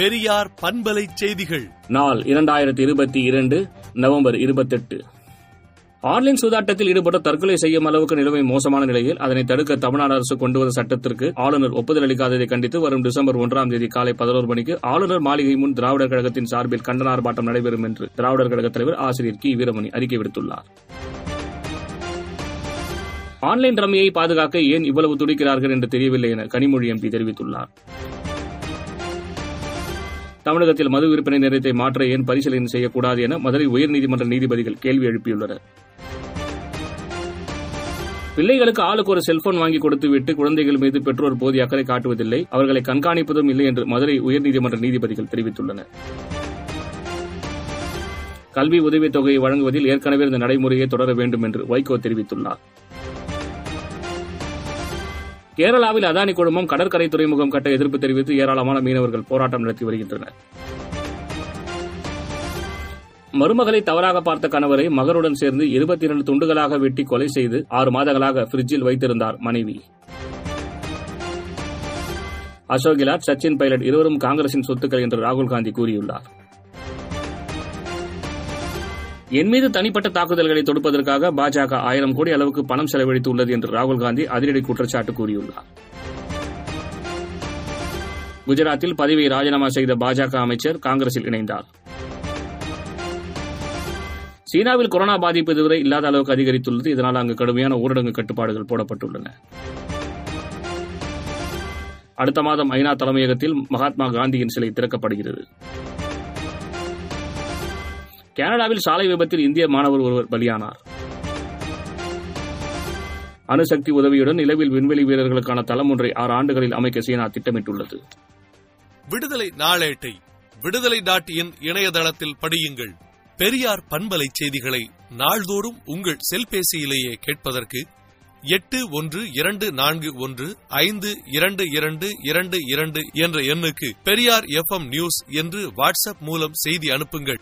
பெரியார் பண்பலை செய்திகள். நாள் இரண்டாயிரத்தி இருபத்தி இரண்டு நவம்பர் இருபத்தெட்டு. ஆன்லைன் சூதாட்டத்தில் ஈடுபட்ட தற்கொலை செய்யும் அளவுக்கு நிலைமை மோசமான நிலையில் அதனை தடுக்க தமிழ்நாடு அரசு கொண்டு வந்த சட்டத்திற்கு ஆளுநர் ஒப்புதல் அளிக்காததை கண்டித்து வரும் டிசம்பர் ஒன்றாம் தேதி காலை பதினோரு மணிக்கு ஆளுநர் மாளிகை முன் திராவிடர் கழகத்தின் சார்பில் கண்டன ஆர்ப்பாட்டம் நடைபெறும் என்று திராவிடர் கழக தலைவர் ஆசிரியர் கி. வீரமணி அறிக்கை விடுத்துள்ளார். ஆன்லைன் ரம்மியை பாதுகாக்க ஏன் இவ்வளவு துடிக்கிறார்கள் என்று தெரியவில்லை என கனிமொழி எம்பி தெரிவித்துள்ளார். தமிழகத்தில் மது விற்பனை நேரத்தை மாற்ற ஏன் பரிசீலனை செய்யக்கூடாது என மதுரை உயர்நீதிமன்ற நீதிபதிகள் கேள்வி எழுப்பியுள்ளனர். பிள்ளைகளுக்கு ஆளுக்கு ஒரு செல்போன் வாங்கி கொடுத்துவிட்டு குழந்தைகள் மீது பெற்றோர் போதிய அக்கறை காட்டுவதில்லை. அவர்களை கண்காணிப்பதும் இல்லை என்று மதுரை உயர்நீதிமன்ற நீதிபதிகள் தெரிவித்துள்ளனர். கல்வி உதவித் தொகையை வழங்குவதில் ஏற்கனவே இந்த நடைமுறையை தொடர வேண்டும் என்று வைகோ தெரிவித்துள்ளார். கேரளாவில் அதானி குழுமம் கடற்கரை துறைமுகம் கட்ட எதிர்ப்பு தெரிவித்து ஏராளமான மீனவர்கள் போராட்டம் நடத்தி வருகின்றனர். மருமகளை தவறாக பார்த்த கணவரை மகருடன் சேர்ந்து இருபத்தி இரண்டு துண்டுகளாக வெட்டி கொலை செய்து ஆறு மாதங்களாக பிரிட்ஜில் வைத்திருந்தார் மனைவி. அசோக் கெலாட் சச்சின் பைலட் இருவரும் காங்கிரசின் சொத்துக்கள் என்று ராகுல் காந்தி கூறியுள்ளார். என் மீது தனிப்பட்ட தாக்குதல்களை தொடுப்பதற்காக பாஜக ஆயிரம் கோடி அளவுக்கு பணம் செலவழித்துள்ளது என்று ராகுல் காந்தி அதிரடி குற்றச்சாட்டு கூறியுள்ளார். குஜராத்தில் பதவியை ராஜினாமா செய்த பாஜக அமைச்சர் காங்கிரஸில் இணைந்தார். சீனாவில் கொரோனா பாதிப்பு இதுவரை இல்லாத அளவுக்கு அதிகரித்துள்ளது. இதனால் அங்கு கடுமையான ஊரடங்கு கட்டுப்பாடுகள் போடப்பட்டுள்ளன. அடுத்த மாதம் ஐநா தலைமையகத்தில் மகாத்மா காந்தியின் சிலை திறக்கப்படுகிறது. கனடாவில் சாலை விபத்தில் இந்திய மாணவர் ஒருவர் பலியானார். அணுசக்தி உதவியுடன் நிலவில் விண்வெளி வீரர்களுக்கான தளம் ஒன்றை ஆறு ஆண்டுகளில் அமைக்க சீனா திட்டமிட்டுள்ளது. விடுதலை நாளேட்டை விடுதலை டாட் இன் இணையதளத்தில் படியுங்கள். பெரியார் பண்பலை செய்திகளை நாள்தோறும் உங்கள் செல்பேசியிலேயே கேட்பதற்கு எட்டு ஒன்று இரண்டு நான்கு ஒன்று ஐந்து இரண்டு இரண்டு இரண்டு இரண்டு என்ற எண்ணுக்கு பெரியார் எஃப்எம் நியூஸ் என்று வாட்ஸ்அப் மூலம் செய்தி அனுப்புங்கள்.